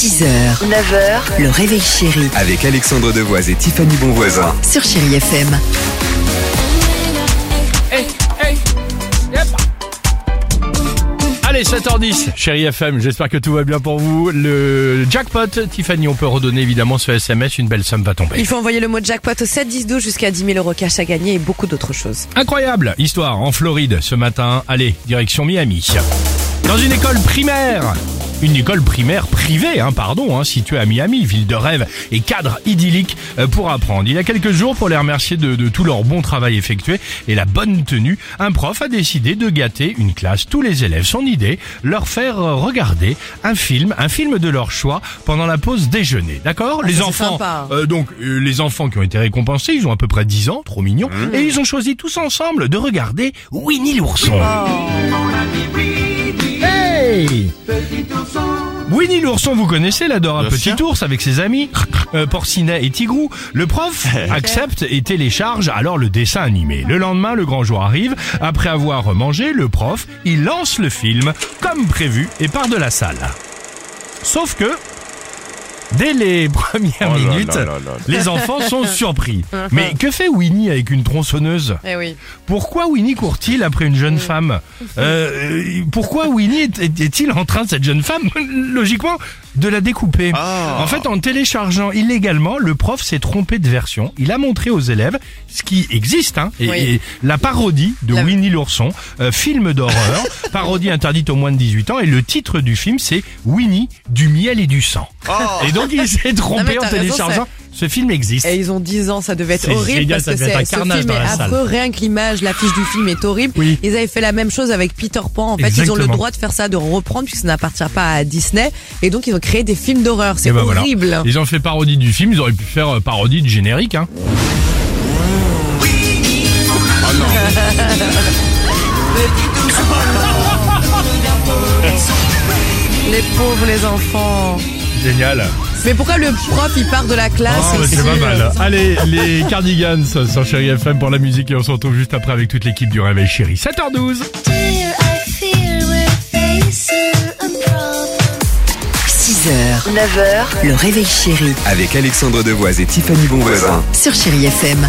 6h, 9h, le réveil chéri Avec Alexandre Devoise et Tiffany Bonvoisin. sur Chérie FM. Hey, hey, yep. Allez, 7h10, chérie FM, j'espère que tout va bien pour vous. Le jackpot, Tiffany, on peut redonner évidemment ce SMS, une belle somme va tomber. Il faut envoyer le mot jackpot au 7 10 12 jusqu'à 10 000 euros cash à gagner et beaucoup d'autres choses. Incroyable histoire en Floride ce matin. Allez, direction Miami. Dans une école primaire. Une école primaire privée, hein, pardon, hein, située à Miami, ville de rêve et cadre idyllique euh, pour apprendre. Il y a quelques jours, pour les remercier de, de tout leur bon travail effectué et la bonne tenue, un prof a décidé de gâter une classe, tous les élèves. Son idée, leur faire regarder un film, un film de leur choix pendant la pause déjeuner. D'accord Les ça, c'est enfants, euh, donc euh, les enfants qui ont été récompensés, ils ont à peu près 10 ans, trop mignons, et ils ont choisi tous ensemble de regarder Winnie l'ourson. Hey Winnie l'ourson, vous connaissez, il adore un petit ours avec ses amis, euh, Porcinet et Tigrou. Le prof accepte et télécharge alors le dessin animé. Le lendemain, le grand jour arrive. Après avoir mangé, le prof, il lance le film comme prévu et part de la salle. Sauf que, dès les premières minutes, les enfants sont surpris. Mais que fait Winnie avec une tronçonneuse Eh oui. pourquoi Winnie court-il après une jeune femme? Euh, Pourquoi Winnie est- est- est-il en train, cette jeune femme, logiquement, de la découper En fait, en téléchargeant illégalement, le prof s'est trompé de version. Il a montré aux élèves ce qui existe, hein, et, Oui. et la parodie de La- Winnie l'ourson, euh, film d'horreur, parodie interdite aux moins de 18 ans, et le titre du film, c'est Winnie, du miel et du sang. Et donc, il s'est trompé en raison, téléchargeant. Ce film existe. Et ils ont 10 ans, ça devait être C'est horrible génial, parce ça que c'est- un ce carnage film dans est la salle. affreux, rien que l'image, l'affiche du film est horrible. Oui. Ils avaient fait la même chose avec Peter Pan. En fait, ils ont le droit de faire ça, de reprendre puisque ça n'appartient pas à Disney. Et donc ils ont créé des films d'horreur. C'est Et ben voilà. horrible. Ils ont fait parodie du film, ils auraient pu faire euh, parodie du générique. Hein. Les pauvres les enfants. Génial. Mais pourquoi le prof il part de la classe Ah, c'est pas mal. Allez, les Cardigans sur Chéri FM pour la musique et on se retrouve juste après avec toute l'équipe du Réveil Chéri. 7h12. Dear, I fear we're facing a problem. 6h, 9h, le réveil chéri Avec Alexandre Devoise et Tiffany Bonvoisin. sur Chérie FM.